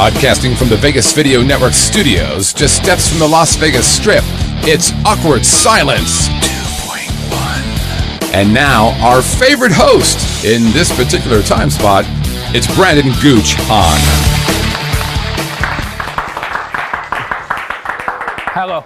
Broadcasting from the Vegas Video Network studios, just steps from the Las Vegas Strip, it's Awkward Silence 2.1. And now, our favorite host in this particular time spot, it's Brandon Gooch Hahn. Hello.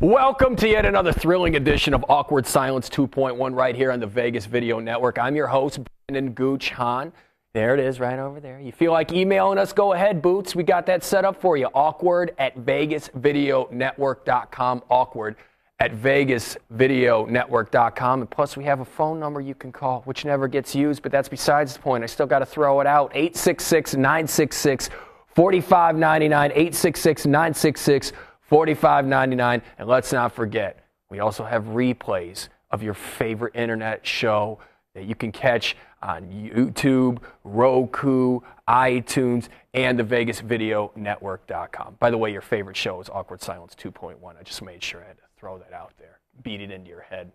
Welcome to yet another thrilling edition of Awkward Silence 2.1 right here on the Vegas Video Network. I'm your host, Brandon Gooch Hahn. There it is, right over there. You feel like emailing us? Go ahead, Boots. We got that set up for you. Awkward at VegasVideoNetwork.com. Awkward at VegasVideoNetwork.com. And plus, we have a phone number you can call, which never gets used, but that's besides the point. I still got to throw it out 866 966 4599. 866 966 4599. And let's not forget, we also have replays of your favorite internet show that you can catch on YouTube, Roku, iTunes, and the VegasVideoNetwork.com. By the way, your favorite show is Awkward Silence 2.1. I just made sure I had to throw that out there. Beat it into your head.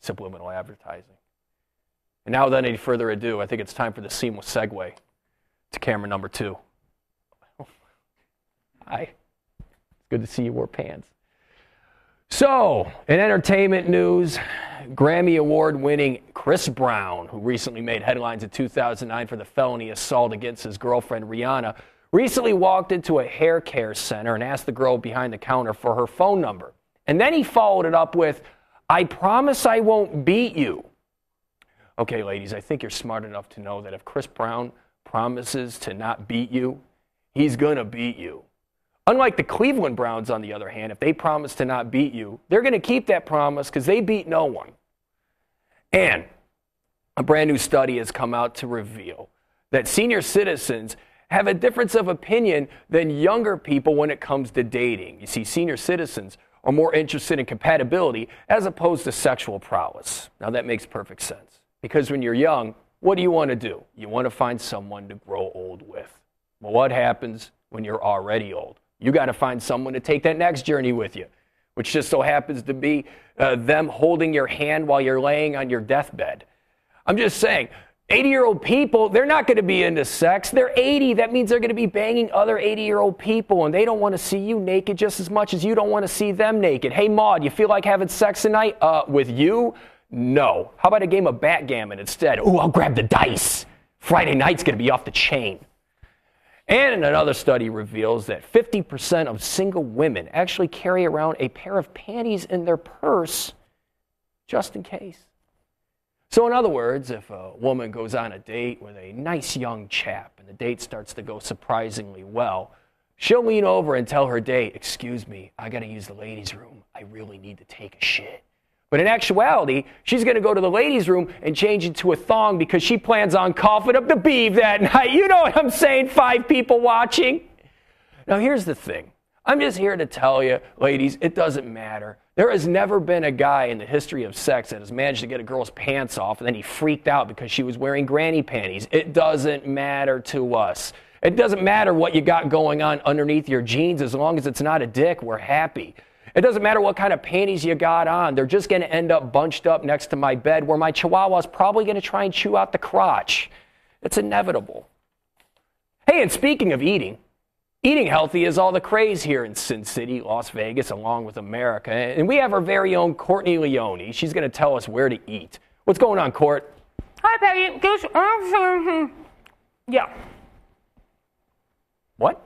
Subliminal advertising. And now, without any further ado, I think it's time for the seamless segue to camera number two. Hi. It's good to see you wore pants. So, in entertainment news, Grammy Award winning Chris Brown, who recently made headlines in 2009 for the felony assault against his girlfriend Rihanna, recently walked into a hair care center and asked the girl behind the counter for her phone number. And then he followed it up with, I promise I won't beat you. Okay, ladies, I think you're smart enough to know that if Chris Brown promises to not beat you, he's going to beat you. Unlike the Cleveland Browns, on the other hand, if they promise to not beat you, they're going to keep that promise because they beat no one. And a brand new study has come out to reveal that senior citizens have a difference of opinion than younger people when it comes to dating. You see, senior citizens are more interested in compatibility as opposed to sexual prowess. Now, that makes perfect sense because when you're young, what do you want to do? You want to find someone to grow old with. Well, what happens when you're already old? You got to find someone to take that next journey with you, which just so happens to be uh, them holding your hand while you're laying on your deathbed. I'm just saying, 80 year old people, they're not going to be into sex. They're 80. That means they're going to be banging other 80 year old people, and they don't want to see you naked just as much as you don't want to see them naked. Hey, Maud, you feel like having sex tonight? Uh, with you? No. How about a game of backgammon instead? Ooh, I'll grab the dice. Friday night's going to be off the chain. And another study reveals that 50% of single women actually carry around a pair of panties in their purse just in case. So, in other words, if a woman goes on a date with a nice young chap and the date starts to go surprisingly well, she'll lean over and tell her date, Excuse me, I got to use the ladies' room. I really need to take a shit. But in actuality, she's going to go to the ladies' room and change into a thong because she plans on coughing up the beef that night. You know what I'm saying, five people watching? Now, here's the thing I'm just here to tell you, ladies, it doesn't matter. There has never been a guy in the history of sex that has managed to get a girl's pants off and then he freaked out because she was wearing granny panties. It doesn't matter to us. It doesn't matter what you got going on underneath your jeans as long as it's not a dick, we're happy. It doesn't matter what kind of panties you got on. They're just going to end up bunched up next to my bed where my chihuahua's probably going to try and chew out the crotch. It's inevitable. Hey, and speaking of eating, eating healthy is all the craze here in Sin City, Las Vegas, along with America. And we have our very own Courtney Leone. She's going to tell us where to eat. What's going on, Court? Hi, Peggy. Guess, um, yeah. What?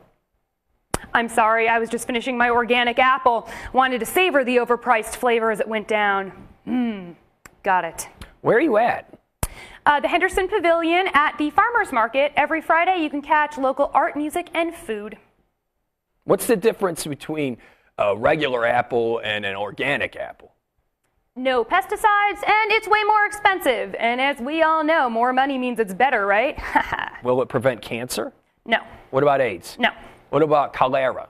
I'm sorry, I was just finishing my organic apple. Wanted to savor the overpriced flavor as it went down. Mmm, got it. Where are you at? Uh, the Henderson Pavilion at the Farmers Market. Every Friday, you can catch local art, music, and food. What's the difference between a regular apple and an organic apple? No pesticides, and it's way more expensive. And as we all know, more money means it's better, right? Will it prevent cancer? No. What about AIDS? No. What about cholera?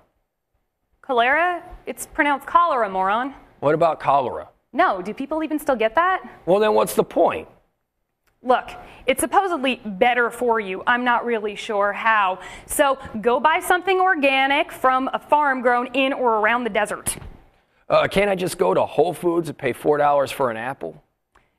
Cholera? It's pronounced cholera, moron. What about cholera? No, do people even still get that? Well, then what's the point? Look, it's supposedly better for you. I'm not really sure how. So go buy something organic from a farm grown in or around the desert. Uh, can't I just go to Whole Foods and pay $4 for an apple?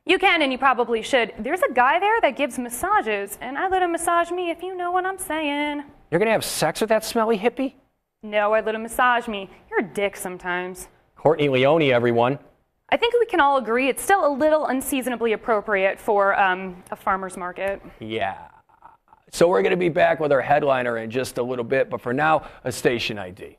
You can and you probably should. There's a guy there that gives massages, and I let him massage me if you know what I'm saying. You're gonna have sex with that smelly hippie? No, I let him massage me. You're a dick sometimes. Courtney Leone, everyone. I think we can all agree it's still a little unseasonably appropriate for um, a farmer's market. Yeah. So we're gonna be back with our headliner in just a little bit, but for now, a station ID.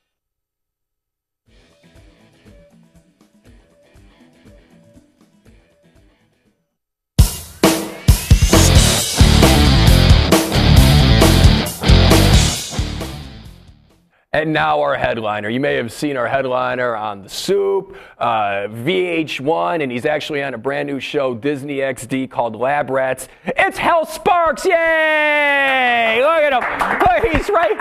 And now our headliner. You may have seen our headliner on The Soup, uh, VH1, and he's actually on a brand new show, Disney XD, called Lab Rats. It's Hal Sparks! Yay! Look at him. He's right.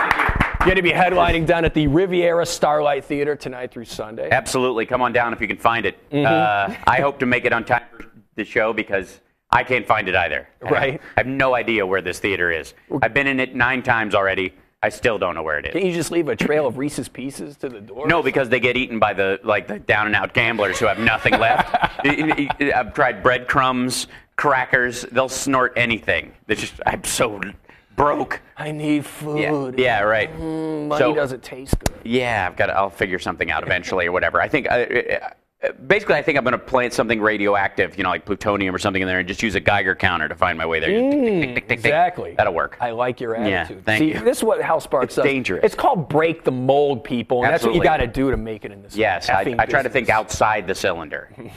You're Going to be headlining down at the Riviera Starlight Theater tonight through Sunday. Absolutely. Come on down if you can find it. Uh, I hope to make it on time for the show because I can't find it either. Right. I have no idea where this theater is. I've been in it nine times already. I still don't know where it is. Can't you just leave a trail of Reese's Pieces to the door? No, because they get eaten by the like the down and out gamblers who have nothing left. I've tried breadcrumbs, crackers. They'll snort anything. They just I'm so broke. I need food. yeah, right. Mm, money So- doesn't taste good. Yeah, I've got. To, I'll figure something out eventually or whatever. I think. Uh, basically, I think I'm going to plant something radioactive, you know, like plutonium or something in there, and just use a Geiger counter to find my way there. Just tick, tick, tick. Exactly. That'll work. I like your attitude. Yeah, thank See, you. this is what Hal Sparks It's does. dangerous. It's called break the mold, people, and that's what you got to do to make it in this. yes, I, I try to think outside the cylinder.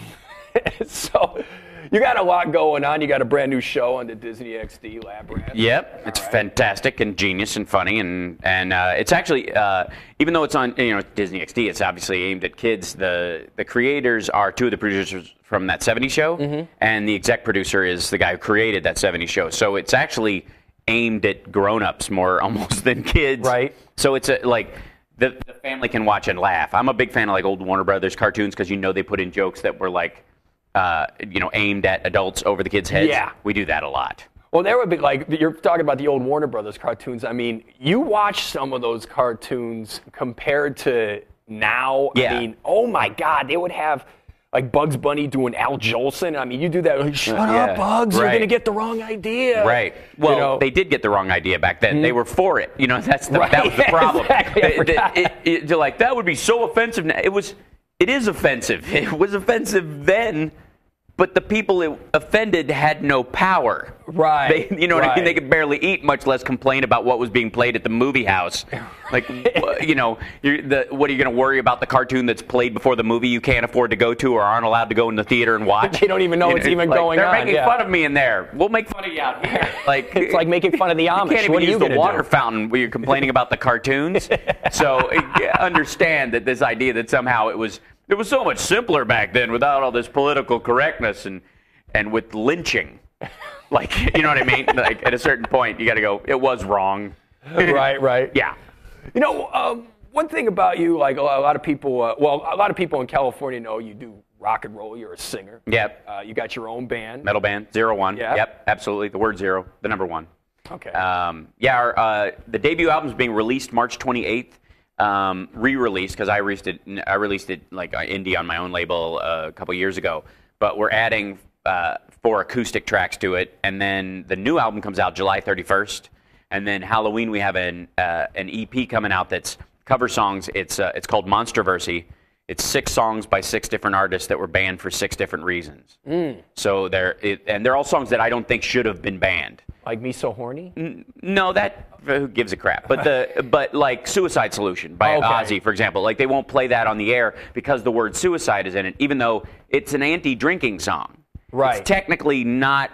so, you got a lot going on. You got a brand new show on the Disney XD Lab Rats. Yep, it's fantastic and genius and funny and and uh, it's actually uh, even though it's on you know Disney XD, it's obviously aimed at kids. The the creators are two of the producers from that '70s show, Mm-hmm. and the exec producer is the guy who created that '70s show. So it's actually aimed at grown-ups more almost than kids. Right. So it's a, like. The, the family can watch and laugh. I'm a big fan of like old Warner Brothers cartoons because you know they put in jokes that were like, uh, you know, aimed at adults over the kids' heads. Yeah. we do that a lot. Well, there would be like you're talking about the old Warner Brothers cartoons. I mean, you watch some of those cartoons compared to now. Yeah. I mean, oh my God, they would have like Bugs Bunny doing Al Jolson. I mean, you do that. Like, Shut yeah. up, Bugs. You're gonna get the wrong idea. Right. Well, you know? they did get the wrong idea back then. They were for it. You know, that's the, Right. that was the problem. Exactly. It- it- it- they're like that would be so offensive. now." It was. It is offensive. It was offensive then, but the people it offended had no power. Right, They, you know what I mean? They could barely eat, much less complain about what was being played at the movie house. Like, you know, you're the, what are you going to worry about the cartoon that's played before the movie you can't afford to go to or aren't allowed to go in the theater and watch? They don't even know You it's even like, going they're on, making yeah. fun of me in there. We'll make fun of you out here. Like It's like making fun of the You Amish. can't even What use you the water do? fountain where you're complaining about the cartoons. so uh, understand that this idea that somehow it was it was so much simpler back then without all this political correctness and and with lynching. Like you know what I mean? Like at a certain point you got to go. It was wrong. right, right. Yeah. You know, um, one thing about you, like a lot, of people, uh, well, a lot of people in California know you do rock and roll. You're a singer. Yep. Uh, you got your own band. Metal band zero one. Yeah. Yep. Absolutely. The word zero. The number one. Okay. Um, yeah, our, uh, the debut album is being released March 28th. Um, re-released because I released it. I released it like uh, indie on my own label uh, a couple years ago. But we're adding uh, four acoustic tracks to it, and then the new album comes out July 31st. And then Halloween we have an uh, an EP coming out that's cover songs. It's uh, it's called Monsterversy. It's six songs by six different artists that were banned for six different reasons. So they're it, and they're all songs that I don't think should have been banned. Like me so horny? No, that uh, who gives a crap. But the but like Suicide Solution by Okay. Ozzy, for example, like they won't play that on the air because the word suicide is in it, even though it's an anti-drinking song. Right. It's technically not.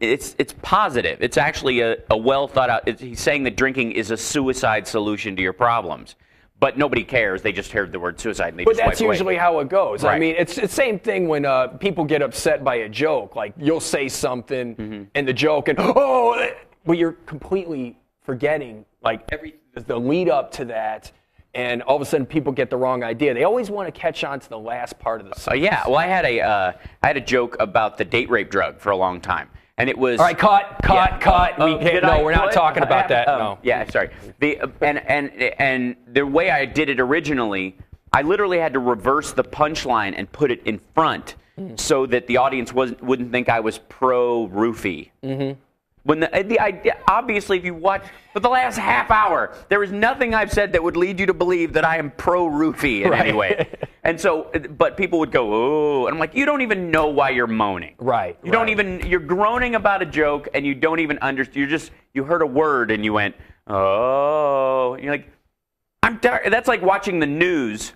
It's it's positive. It's actually a, a well thought out. It's, he's saying that drinking is a suicide solution to your problems, but nobody cares. They just heard the word suicide and they But just that's swipe away. usually how it goes. I mean, it's the same thing when uh, people get upset by a joke. Like you'll say something Mm-hmm. and the joke, and oh, but you're completely forgetting like every the lead up to that, and all of a sudden people get the wrong idea. They always want to catch on to the last part of the Uh, yeah, well, I had a uh, I had a joke about the date rape drug for a long time, and it was All right, cut, cut, Yeah. cut. Uh, we can't, no, I we're not talking about that. Um, no. Yeah, sorry. The uh, and and and the way I did it originally, I literally had to reverse the punchline and put it in front so that the audience wasn't wouldn't think I was pro roofie. Mm-hmm. When the the idea, obviously, if you watch for the last half hour, there is nothing I've said that would lead you to believe that I am pro roofie in any way. And so, but people would go, "Oh," and I'm like, "You don't even know why you're moaning." Right, You don't even you're groaning about a joke and you don't even understand. You're just you heard a word and you went, "Oh," and you're like, "I'm tired." That's like watching the news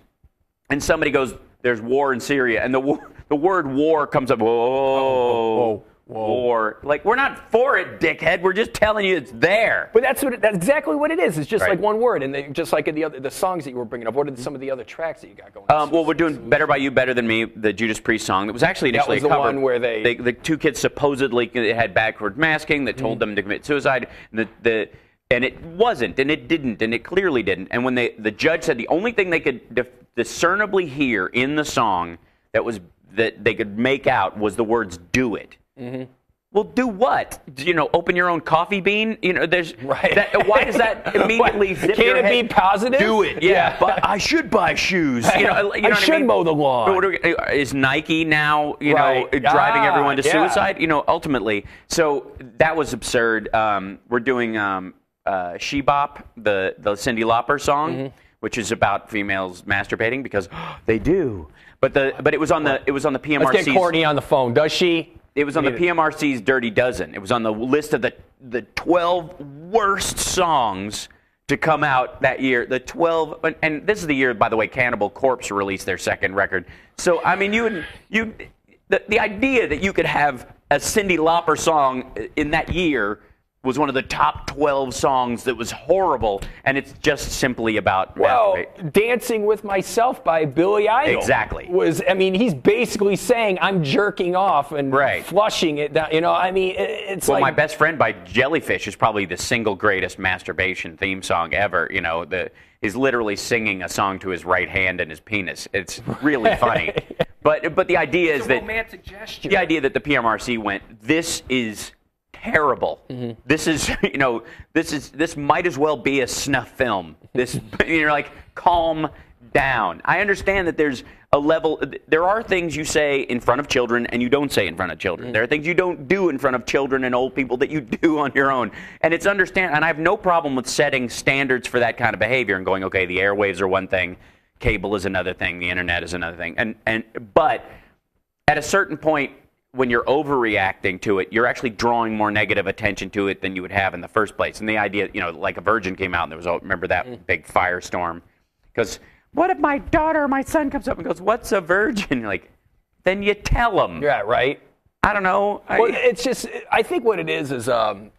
and somebody goes, "There's war in Syria," and the the word war comes up. Whoa, whoa, whoa. war! Like we're not for it, dickhead. We're just telling you it's there. But that's what it, that's exactly what it is. It's just Right. like one word, and they, just like in the other the songs that you were bringing up. What are some of the other tracks that you got going? Um, well, we're doing "Better by You, Better Than Me," the Judas Priest song that was actually initially That was a the cover. one where they- the two kids supposedly had backward masking that Mm-hmm. told them to commit suicide. And the, the and it wasn't, and it didn't, and it clearly didn't. And when they the judge said the only thing they could discernibly hear in the song that was that they could make out was the words "Do it." Mm-hmm. Well, do what? You know, open your own coffee bean. You know, there's Right. That, why does that immediately zip your it be positive? Do it, yeah. Yeah. But I should buy shoes. You know, you know I what I should mean? mow the lawn. But what are uh, is Nike now, you Right. know, driving Ah, everyone to yeah. suicide? You know, ultimately. So that was absurd. Um, we're doing um, uh, She Bop, the, the Cyndi Lauper song, Mm-hmm. which is about females masturbating because they do. But the but it was on the it was on the PMRC's Let's get Courtney on the phone. Does she? It was on the PMRC's Dirty Dozen. It was on the list of the the 12 worst songs to come out that year. The 12, and- and this is the year, by the way, Cannibal Corpse released their second record. So I mean, you would you the, the idea that you could have a Cyndi Lauper song in that year was one of the top 12 songs that was horrible, and it's just simply about Well. Dancing with Myself by Billy Idol. Exactly. Was I mean, he's basically saying I'm jerking off and Right. flushing it down. You know, I mean, it's Well, like my best friend by Jellyfish is probably the single greatest masturbation theme song ever. You know, the he's literally singing a song to his right hand and his penis. It's really funny. but but the idea is that romantic gesture. the idea that the PMRC went, this is terrible. Mm-hmm. This is you know this is this might as well be a snuff film. This you're like calm down. I understand that there's a level. There are things you say in front of children and you don't say in front of children. There are things you don't do in front of children and old people that you do on your own. And it's understand. And I have no problem with setting standards for that kind of behavior and going, okay, the airwaves are one thing, cable is another thing, the internet is another thing. And and but at a certain point when you're overreacting to it, you're actually drawing more negative attention to it than you would have in the first place. And the idea, you know, like a virgin came out and there was, oh, remember that big firestorm? Because what if my daughter or my son comes up and goes, what's a virgin? You're like, then you tell them. Yeah, right. I don't know. I, Well, it's just I think what it is is um,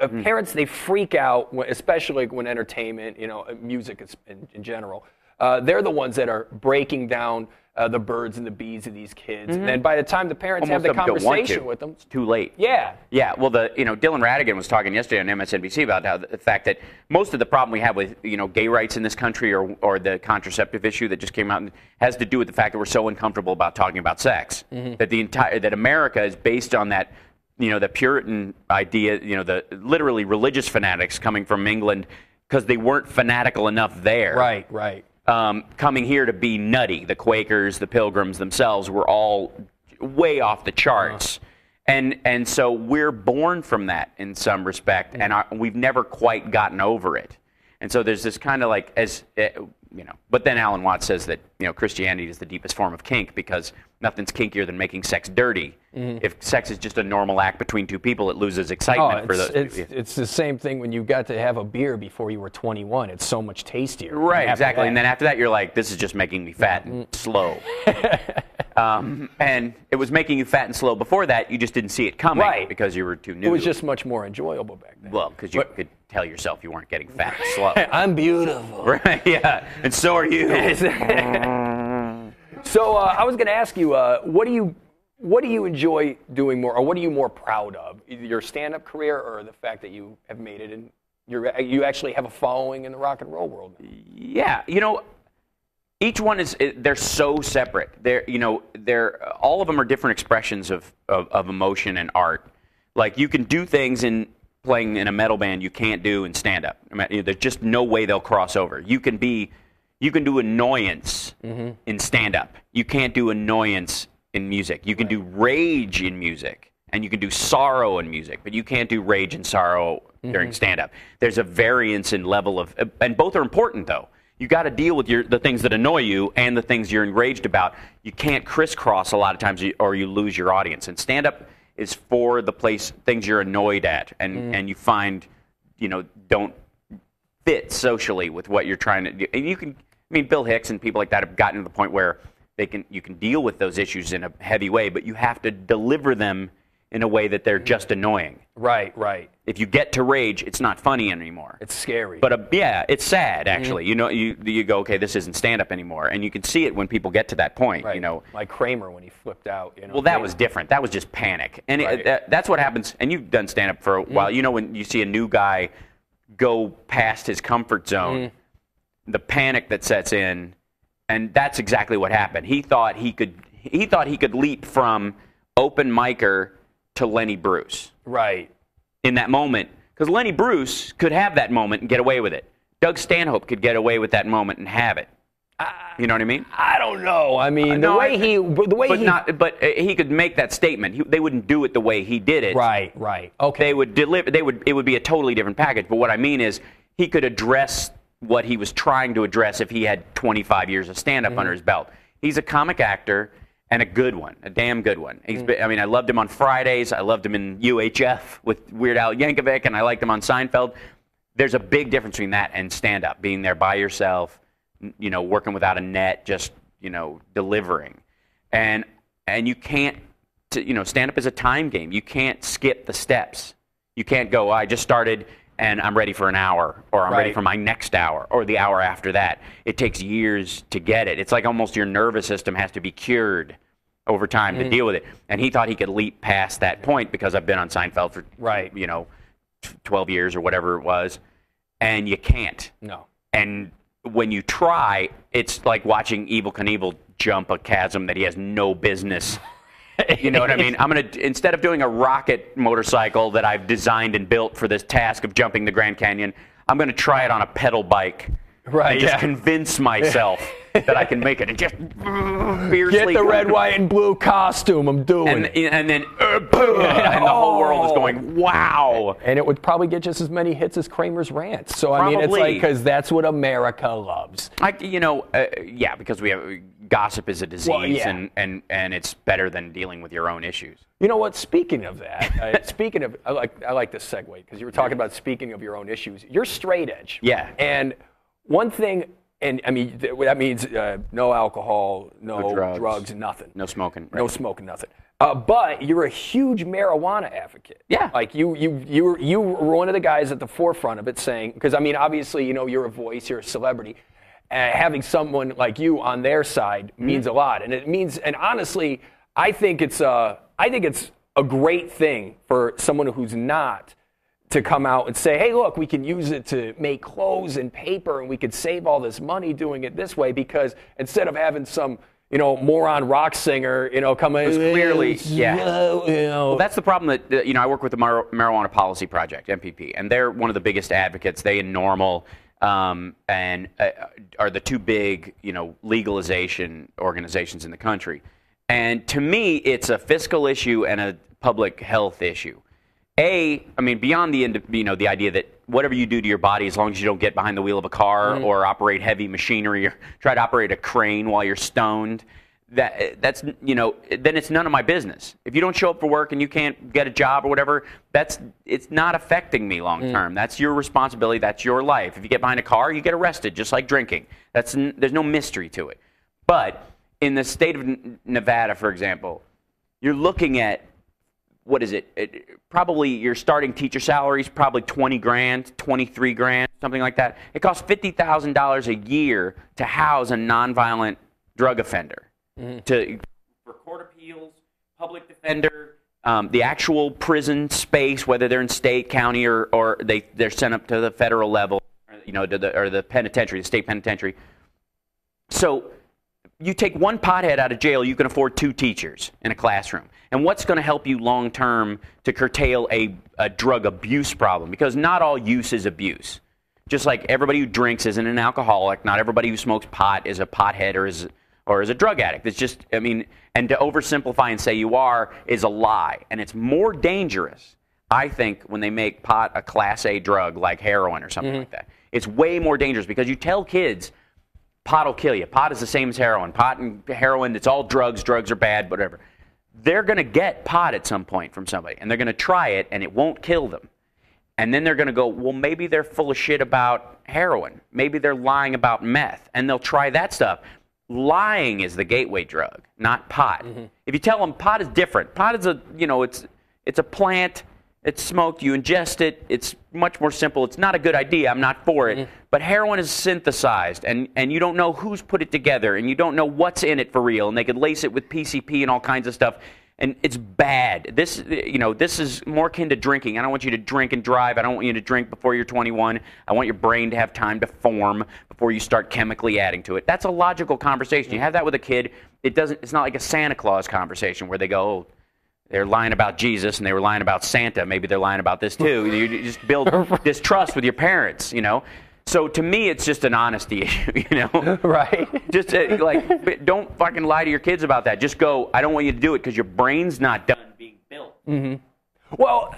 uh, parents they freak out, when, especially when entertainment, you know, uh, music is, in, in general. Uh, they're the ones that are breaking down uh, the birds and the bees of these kids, and then by the time the parents almost have the of them don't want conversation with them, It's too late. yeah, Yeah, well, the you know Dylan Ratigan was talking yesterday on MSNBC about how the fact that most of the problem we have with you know gay rights in this country or or the contraceptive issue that just came out has to do with the fact that we're so uncomfortable about talking about sex. That the entire that America is based on that you know the Puritan idea, you know the literally religious fanatics coming from England because they weren't fanatical enough there right, right. Um, coming here to be nutty. The Quakers, the Pilgrims themselves were all way off the charts. And, and so we're born from that in some respect, and our, we've never quite gotten over it. And so there's this kind of like, as uh, you know, but then Alan Watts says that you know Christianity is the deepest form of kink because nothing's kinkier than making sex dirty. Mm-hmm. If sex is just a normal act between two people, it loses Oh, excitement for it's, those. it's, people. it's the same thing when you got to have a beer before you were 21. It's so much tastier. Right, exactly. that- And then after that, you're like, this is just making me fat and mm-hmm. slow. Um, and it was making you fat and slow before that. You just didn't see it coming Right. because you were too new. It was just much more enjoyable back then. well, because you But- could tell yourself you weren't getting fat and slow. I'm beautiful. right? Yeah, and so are you. so uh, I was going to ask you, uh, what do you what do you enjoy doing more, or what are you more proud of? Either your stand-up career or the fact that you have made it and you're, you actually have a following in the rock and roll world. now? Yeah, you know, each one is they're so separate. They're you know they're all of them are different expressions of, of of emotion and art. Like you can do things in playing in a metal band you can't do in stand up. I mean, there's just no way they'll cross over. You can be you can do annoyance mm-hmm. in stand up. You can't do annoyance in music. You can do rage in music and you can do sorrow in music, but you can't do rage and sorrow mm-hmm. during stand up. There's a variance in level of and both are important though. You got to deal with your the things that annoy you and the things you're enraged about. You can't crisscross a lot of times or you lose your audience. And stand up is for the place things you're annoyed at and mm. and you find you know don't fit socially with what you're trying to do. And you can, I mean, Bill Hicks and people like that have gotten to the point where they can, you can deal with those issues in a heavy way, but you have to deliver them in a way that they're mm-hmm. just annoying. Right, right. If you get to rage, it's not funny anymore. It's scary. But uh, yeah, it's sad mm-hmm. actually. You know, you you go, okay, this isn't stand up anymore, and you can see it when people get to that point. right. You know, like Kramer when he flipped out. You know, well, that Kramer- was different. That was just panic, and it- that, that's what happens. And you've done stand up for a mm-hmm. while. You know when you see a new guy go past his comfort zone, the panic that sets in, and that's exactly what happened. He thought he could. He thought he could leap from open micer to Lenny Bruce right. in that moment because Lenny Bruce could have that moment and get away with it. Doug Stanhope could get away with that moment and have it. You know what I mean? I don't know. I mean, the No, way I- he, the way but he, not. But uh, he could make that statement. He, they wouldn't do it the way he did it. right, right. Okay. They would deliver. They would. It would be a totally different package. But what I mean is, he could address what he was trying to address if he had 25 years of stand-up Mm-hmm. under his belt. He's a comic actor and a good one, a damn good one. Mm. He's been, I mean, I loved him on Fridays. I loved him in UHF with Weird Al Yankovic, and I liked him on Seinfeld. There's a big difference between that and stand-up, being there by yourself, you know, working without a net, just you know, delivering, and and you can't, you know, stand-up is a time game. You can't skip the steps. You can't go. I just started and I'm ready for an hour, or I'm ready for my next hour, or the hour after that. It takes years to get it. It's like almost your nervous system has to be cured over time Mm-hmm. to deal with it. And he thought he could leap past that point because I've been on Seinfeld for Right. you know, 12 years or whatever it was, and you can't. no. And when you try, it's like watching Evel Knievel jump a chasm that he has no business. You know what I mean? I'm gonna instead of doing a rocket motorcycle that I've designed and built for this task of jumping the Grand Canyon, I'm gonna try it on a pedal bike. Right, And just convince myself that I can make it and just fiercely Get the red, white, and blue costume. I'm doing. and and then uh, boom, and the whole world is going wow. And it would probably get just as many hits as Kramer's rants. So I mean, it's like because that's what America loves. I, you know, uh, yeah, because we have gossip is a disease, Well, yeah. and, and and it's better than dealing with your own issues. You know what? Speaking of that, uh, speaking of, I like I like this segue because you were talking about speaking of your own issues. You're straight edge. Yeah. And one thing, and I mean th- that means uh, no alcohol, no, No drugs. nothing. No smoking. No smoking, nothing. Uh, but you're a huge marijuana advocate. Yeah. Like you, you, you, were, you were one of the guys at the forefront of it, saying because I mean, obviously, you know, you're a voice, you're a celebrity. Uh, having someone like you on their side Mm-hmm. means a lot, and it means, and honestly, I think it's a, I think it's a great thing for someone who's not to come out and say, hey, look, we can use it to make clothes and paper and we could save all this money doing it this way because instead of having some, you know, moron rock singer, you know, come in. was clearly- yeah. You know, Well, that's the problem that that, you know. I work with the Mar- Marijuana Policy Project (MPP), and they're one of the biggest advocates. They and NORML um, and uh, are the two big, you know, legalization organizations in the country. And to me, it's a fiscal issue and a public health issue. A, I mean, beyond the you know the idea that whatever you do to your body, as long as you don't get behind the wheel of a car mm-hmm. or operate heavy machinery or try to operate a crane while you're stoned, that that's you know then it's none of my business. If you don't show up for work and you can't get a job or whatever, that's it's not affecting me long mm. term. That's your responsibility. That's your life. If you get behind a car, you get arrested, just like drinking. That's there's no mystery to it. But in the state of Nevada, for example, you're looking at what is it? it? Probably your starting teacher salary is probably 20 grand, 23 grand, something like that. It costs $50,000 a year to house a nonviolent drug offender. To for court appeals, public defender, um, the actual prison space, whether they're in state, county, or, or they they're sent up to the federal level, or, you know, to the, or the penitentiary, the state penitentiary. So you take one pothead out of jail, you can afford two teachers in a classroom. And what's going to help you long term to curtail a, a drug abuse problem? Because not all use is abuse. Just like everybody who drinks isn't an alcoholic, not everybody who smokes pot is a pothead or is or is a drug addict. It's just, I mean, and to oversimplify and say you are is a lie. And it's more dangerous, I think, when they make pot a class A drug like heroin or something mm-hmm. like that. It's way more dangerous because you tell kids pot will kill you. Pot is the same as heroin. Pot and heroin, it's all drugs. Drugs are bad, whatever. They're going to get pot at some point from somebody, and they're going to try it, and it won't kill them. And then they're going to go, well, maybe they're full of shit about heroin. Maybe they're lying about meth, and they'll try that stuff. Lying is the gateway drug, not pot. Mm-hmm. If you tell them pot is different, pot is a, you know, it's it's a plant. It's smoked. You ingest it. It's much more simple. It's not a good idea. I'm not for it. Mm-hmm. But heroin is synthesized, and, and you don't know who's put it together, and you don't know what's in it for real. And they could lace it with PCP and all kinds of stuff, and it's bad. This you know this is more akin to drinking. I don't want you to drink and drive. I don't want you to drink before you're 21. I want your brain to have time to form before you start chemically adding to it. That's a logical conversation. You mm-hmm. have that with a kid. It doesn't. It's not like a Santa Claus conversation where they go. Oh, they're lying about Jesus and they were lying about Santa. Maybe they're lying about this too. You just build distrust with your parents, you know. So to me, it's just an honesty issue, you know. right? Just uh, like don't fucking lie to your kids about that. Just go. I don't want you to do it because your brain's not done being built. Well,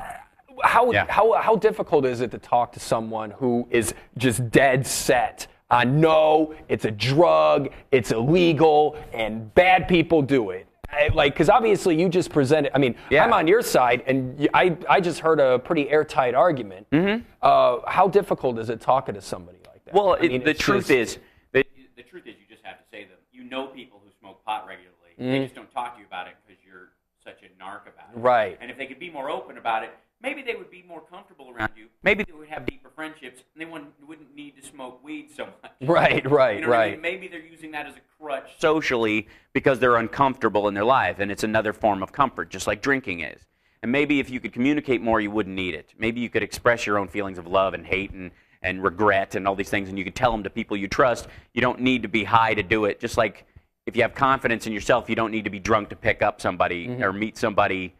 how, Yeah. how, how difficult is it to talk to someone who is just dead set on no, it's a drug, it's illegal, and bad people do it? I- Like, because obviously you just presented. I mean, Yeah. I'm on your side, and I I just heard a pretty airtight argument. Mm-hmm. Uh, how difficult is it talking to somebody like that? Well, I mean, it, the truth just- is, the, the truth is, you just have to say them. You know people who smoke pot regularly. They just don't talk to you about it because you're such a narc about it. Right. And if they could be more open about it, maybe they would be more comfortable around you. Maybe they would have deeper friendships, and they wouldn't, wouldn't need to smoke weed so much. Right, right, You know what I right. mean? Maybe they're using that as a crutch socially because they're uncomfortable in their life, and it's another form of comfort, just like drinking is. And maybe if you could communicate more, you wouldn't need it. Maybe you could express your own feelings of love and hate and, and regret and all these things, and you could tell them to people you trust. You don't need to be high to do it. Just like if you have confidence in yourself, you don't need to be drunk to pick up somebody mm-hmm. or meet somebody,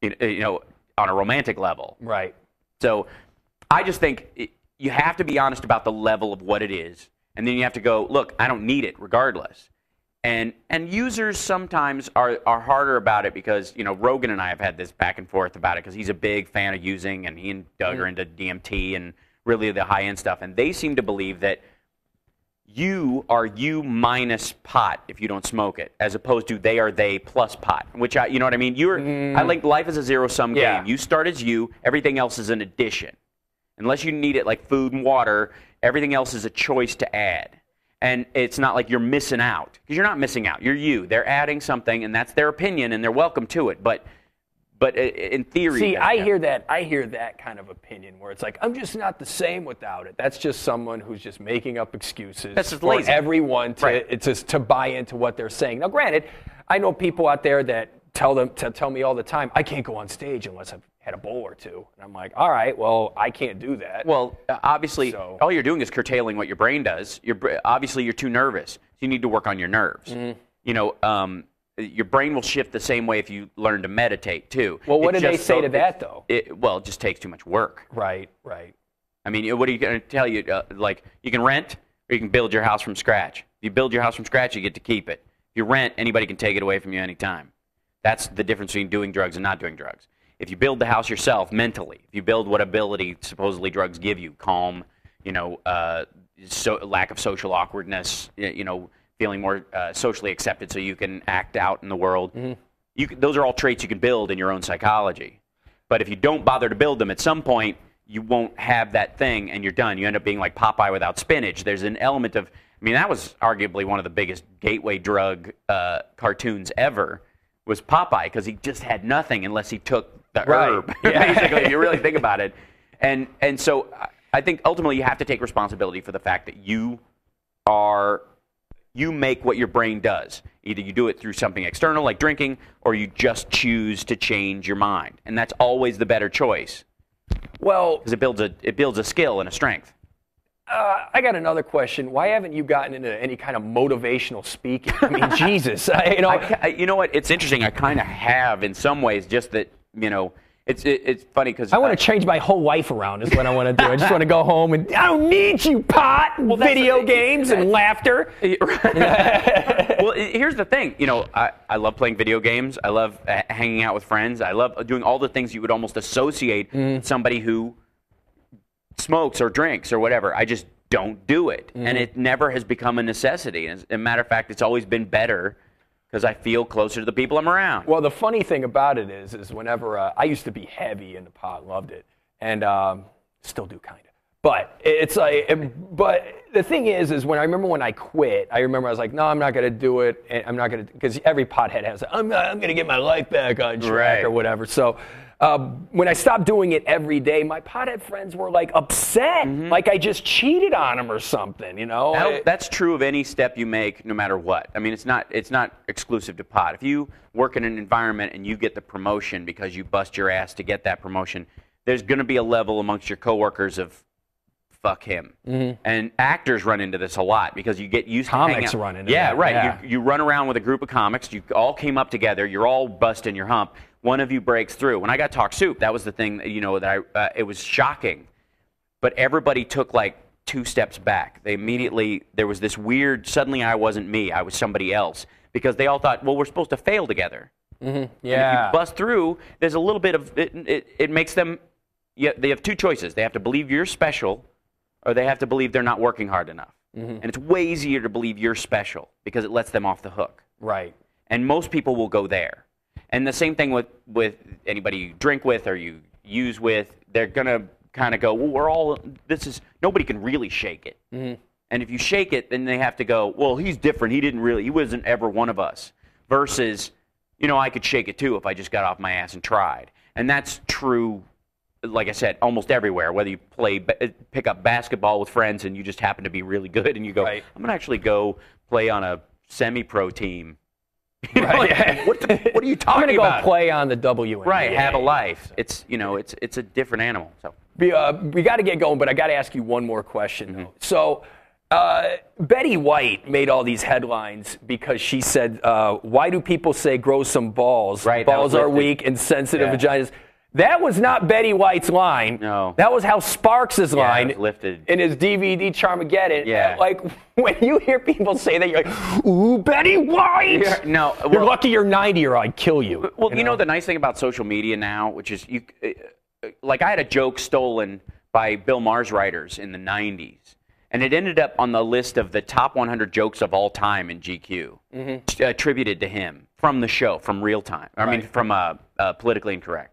you know, on a romantic level. Right. So I just think it, you have to be honest about the level of what it is, and then you have to go, look, I don't need it regardless. And and users sometimes are are harder about it because you know Rogan and I have had this back and forth about it because he's a big fan of using, and he and Doug mm-hmm. are into DMT and really the high end stuff, and they seem to believe that you are you minus pot if you don't smoke it, as opposed to they are they plus pot. Which I, you know what I mean? You're, I mm. think life is a zero sum Yeah. game. You start as you, everything else is an addition. Unless you need it like food and water, everything else is a choice to add. And it's not like you're missing out because you're not missing out. You're you. They're adding something, and that's their opinion, and they're welcome to it. But, but in theory, See, I hear that. I hear that kind of opinion where it's like, I'm just not the same without it. That's just someone who's just making up excuses That's just for lazy. everyone to Right. it's just to buy into what they're saying. Now, granted, I know people out there that tell them to tell me all the time, I can't go on stage unless I've had a bowl or two, and I'm like, all right, well, I can't do that. Well, obviously, So- all you're doing is curtailing what your brain does. You're, obviously, you're too nervous. So you need to work on your nerves. Mm-hmm. You know, um, your brain will shift the same way if you learn to meditate too. Well, what It's do they say so- to that, though? It, well, it just takes too much work. right, right. I mean, what are you going to tell you? Uh, like, you can rent or you can build your house from scratch. If you build your house from scratch, you get to keep it. If you rent, anybody can take it away from you anytime. That's the difference between doing drugs and not doing drugs. If you build the house yourself mentally, if you build what ability supposedly drugs give you, calm, you know, uh, so, lack of social awkwardness, you know, feeling more uh, socially accepted so you can act out in the world. You, can- those are all traits you can build in your own psychology. But if you don't bother to build them, at some point you won't have that thing, and you're done. You end up being like Popeye without spinach. There's an element of I mean, that was arguably one of the biggest gateway drug uh, cartoons ever. Was Popeye because he just had nothing unless he took the Right. herb. Yeah. Basically, if you really think about it, and and so I think ultimately you have to take responsibility for the fact that you are you make what your brain does. Either you do it through something external like drinking, or you just choose to change your mind, and that's always the better choice Well, because it builds a it builds a skill and a strength. uh, I got another question. Why haven't you gotten into any kind of motivational speaking? I mean, Jesus, I, you know. I, I- you know what? It's interesting. I kind of have in some ways, just that you know, it's it, it's funny because I want to change my whole life around. Is what I want to do. I just want to go home and I don't need you, pot, video games and laughter. well, here's the thing. You know, I, I love playing video games. I love uh, hanging out with friends. I love doing all the things you would almost associate with somebody who smokes or drinks or whatever. I just don't do it, and it never has become a necessity. As a matter of fact, it's always been better because I feel closer to the people I'm around. Well, the funny thing about it is, is whenever uh, I used to be heavy into pot, loved it, and um, still do kind of. But it's like, it- but the thing is, is when I remember when I quit, I remember I was like, no, I'm not going to do it. And I'm not going to because every pothead has, I'm, not- I'm going to get my life back on track Right. or whatever. So. Uh, when I stopped doing it every day, my pothead friends were like upset, like I just cheated on them or something, you know? That'll- that's true of any step you make, no matter what. I mean, it's not it's not exclusive to pot. If you work in an environment and you get the promotion because you bust your ass to get that promotion, there's going to be a level amongst your coworkers of fuck him. And actors run into this a lot because you get used Comics to out. run into yeah, that, right. yeah. You, you run around with a group of comics. You all came up together. You're all busting your hump. One of you breaks through. When I got Talk Soup, that was the thing. You know that I uh, it was shocking but everybody took like two steps back. They immediately there was this weird. Suddenly, I wasn't me. I was somebody else because they all thought, well, we're supposed to fail together. And if yeah. you bust through, there's a little bit of it. It, it makes them. Yeah, they have two choices. They have to believe you're special, or they have to believe they're not working hard enough. Mm-hmm. And it's way easier to believe you're special because it lets them off the hook right. and most people will go there. And the same thing with with anybody you drink with or you use with, they're gonna kind of go, well, we're all this is nobody can really shake it. Mm-hmm. And if you shake it, then they have to go, well, he's different. He didn't really, he wasn't ever one of us. Versus, you know, I could shake it too if I just got off my ass and tried. And that's true. Like I said, almost everywhere. Whether you play, pick up basketball with friends, and you just happen to be really good, and you go, Right. I'm gonna actually go play on a semi-pro team. You know, Right. like, what, the, what are you talking about? I'm going to go play on the WNBA. Right, have a life. It's you know, it's it's a different animal. So We, uh, we got to get going, but I got to ask you one more question. Mm-hmm. So, uh, Betty White made all these headlines because she said, uh, "Why do people say grow some balls? Right, balls are weak and sensitive Yeah. vaginas." That was not Betty White's line. No. that was Hal Sparks' line. it lifted. in his DVD Charmageddon. Yeah. like when you hear people say that, you're like, "Ooh, Betty White." Yeah, no, you're lucky you're 90 or I'd kill you. Well, you know? the nice thing about social media now, which is you, uh, like I had a joke stolen by Bill Maher's writers in the '90s, and it ended up on the list of the top 100 jokes of all time in GQ, Mm-hmm. attributed to him from the show, from Real Time. I mean, from uh, uh, Politically Incorrect.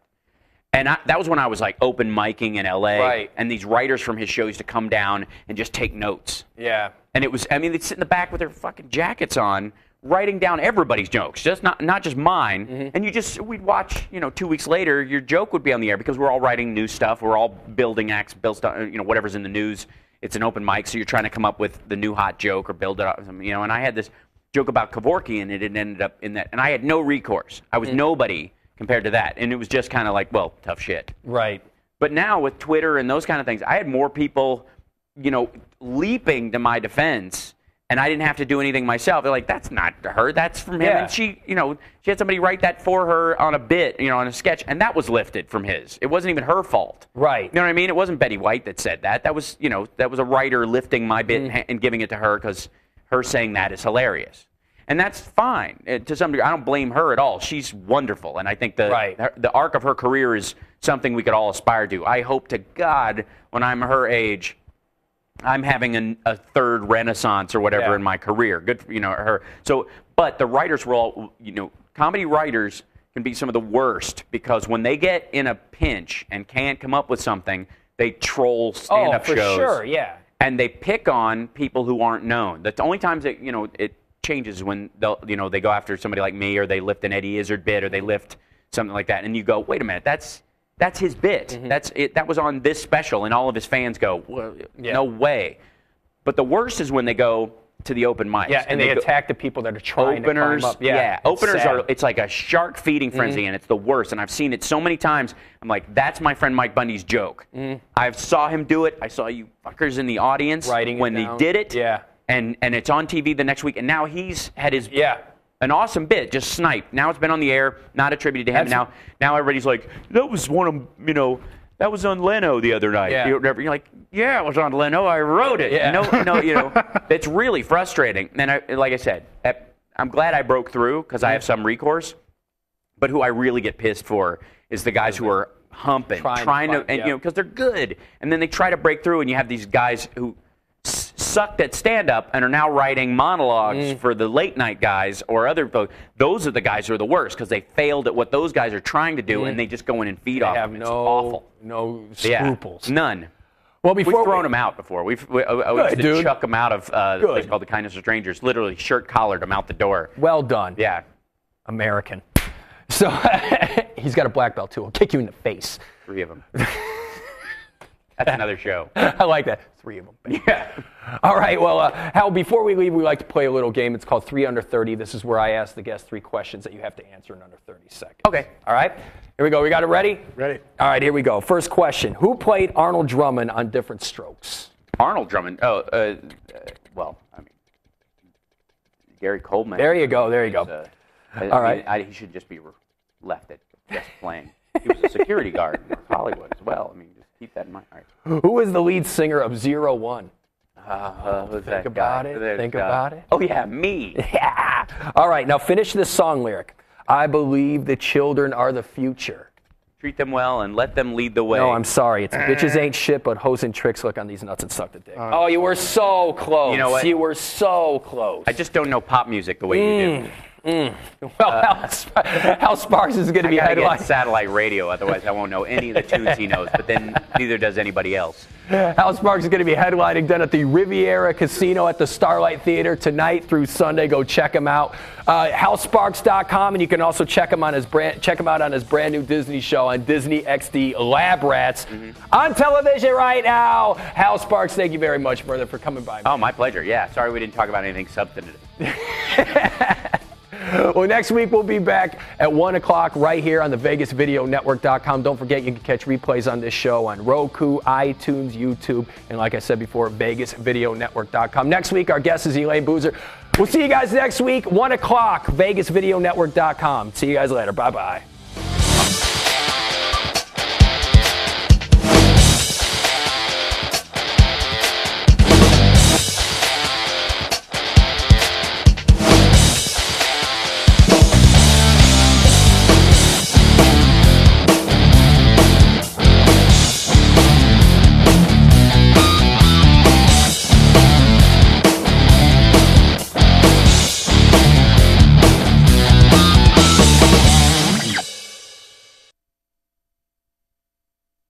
And I, that was when I was like open micing in LA, Right. and these writers from his show used to come down and just take notes. Yeah. And it was, I mean, they'd sit in the back with their fucking jackets on, writing down everybody's jokes, just not not just mine. Mm-hmm. And you just, we'd watch, you know, two weeks later, your joke would be on the air because we're all writing new stuff. We're all building acts, build stuff, you know, whatever's in the news. It's an open mic, so you're trying to come up with the new hot joke or build it up, you know. And I had this joke about Kevorkian, and it ended up in that, and I had no recourse. I was nobody compared to that, and it was just kind of like, well, tough shit. Right. But now with Twitter and those kind of things, I had more people, you know, leaping to my defense, and I didn't have to do anything myself. They're like, "That's not her. That's from him." Yeah. And she, you know, she had somebody write that for her on a bit, you know, on a sketch, and that was lifted from his. It wasn't even her fault. Right. You know what I mean? It wasn't Betty White that said that. That was, you know, that was a writer lifting my bit Mm-hmm. and giving it to her because her saying that is hilarious. And that's fine to some degree. I don't blame her at all. She's wonderful, and I think the Right. her- the arc of her career is something we could all aspire to. I hope to God when I'm her age, I'm having an, a third renaissance or whatever Yeah. in my career. Good, for, you know her. So, but the writers were all, you know, comedy writers can be some of the worst because when they get in a pinch and can't come up with something, they troll stand-up oh, for shows. sure. Yeah. and they pick on people who aren't known. The only times that you know it changes when they'll you know they go after somebody like me or they lift an Eddie Izzard bit or they lift something like that, and you go, wait a minute, that's that's his bit. Mm-hmm. That's it. That was on this special, and all of his fans go, well, Yeah. no way. But the worst is when they go to the open mics. Yeah, and they go- attack the people that are trying openers. to climb up. Yeah, it's openers sad. Mm-hmm. are. It's like a shark feeding frenzy, and it's the worst. And I've seen it so many times. I'm like, that's my friend Mike Bundy's joke. I saw him do it. I saw you fuckers in the audience Mm-hmm. Writing when they did it. Yeah. And and it's on TV the next week, and now he's had his Yeah. an awesome bit, just sniped. Now it's been on the air, not attributed to him. Now now everybody's like, that was one of you know. That was on Leno the other night. Yeah. You're, you're like, yeah, it was on Leno. I wrote it. Yeah. No, no, you know, it's really frustrating. And I, like I said, I'm glad I broke through because I have some recourse. But who I really get pissed for is the guys who are humping, Trying trying, to to, and yeah. you know, because they're good, and then they try to break through, and you have these guys who sucked at stand up and are now writing monologues Mm. for the late night guys or other folks. Those are the guys who are the worst because they failed at what those guys are trying to do, and they just go in and feed Mm. They off have them. It's no awful. no Yeah, scruples. none. Well, We've thrown we, them out before. We've we, I, I used Good, to dude. chuck them out of uh, the place called the Kindness of Strangers. Literally, shirt collared them out the door. well done. Yeah, American. So he's got a black belt too. I'll kick you in the face. three of them. That's another show. I like that. Three of them. Yeah. All right. Well, uh, Hal, before we leave, we like to play a little game. It's called Three Under 30. This is where I ask the guests three questions that you have to answer in under 30 seconds. Okay. All right. Here we go. We got it ready? Ready. All right. Here we go. First question Who played Arnold Drummond on Diff'rent Strokes? Arnold Drummond. Oh, uh, uh, well, I mean, Gary Coleman. There you go. There you go. uh, I, All I right. mean, I, he should just be left at just playing. He was a security guard in North Hollywood as well. I mean, just keep that in mind. All right. Who is the lead singer of Zero One? Uh, who's that about guy? it. There's, Think uh, about it. Oh yeah, me. Yeah. All right. Now finish this song lyric. I believe the children are the future. Treat them well and let them lead the way. No, I'm sorry. It's bitches ain't shit, but hoes and tricks look on these nuts and suck the dick. oh, you were so close. You know what? You were so close. I just don't know pop music the way you do. Mm. well, Hal, uh, Sp- Hal Sparks is going to be headline. satellite radio, otherwise I won't know any of the tunes he knows. But then neither does anybody else. Hal Sparks is going to be headlining down at the Riviera Casino at the Starlight Theater tonight through Sunday. Go check him out. Uh, HalSparks.com, and you can also check him on his brand. Check him out on his brand new Disney show on Disney XD Lab Rats mm-hmm. on television right now. Hal Sparks, thank you very much, brother, for coming by. Oh, my pleasure. Yeah. Sorry we didn't talk about anything substantive. Well, next week we'll be back at 1 o'clock right here on the VegasVideoNetwork.com. Don't forget you can catch replays on this show on Roku, iTunes, YouTube, and like I said before, VegasVideoNetwork.com. Next week, our guest is Elaine Boozer. We'll see you guys next week, 1 o'clock, VegasVideoNetwork.com. See you guys later. Bye bye.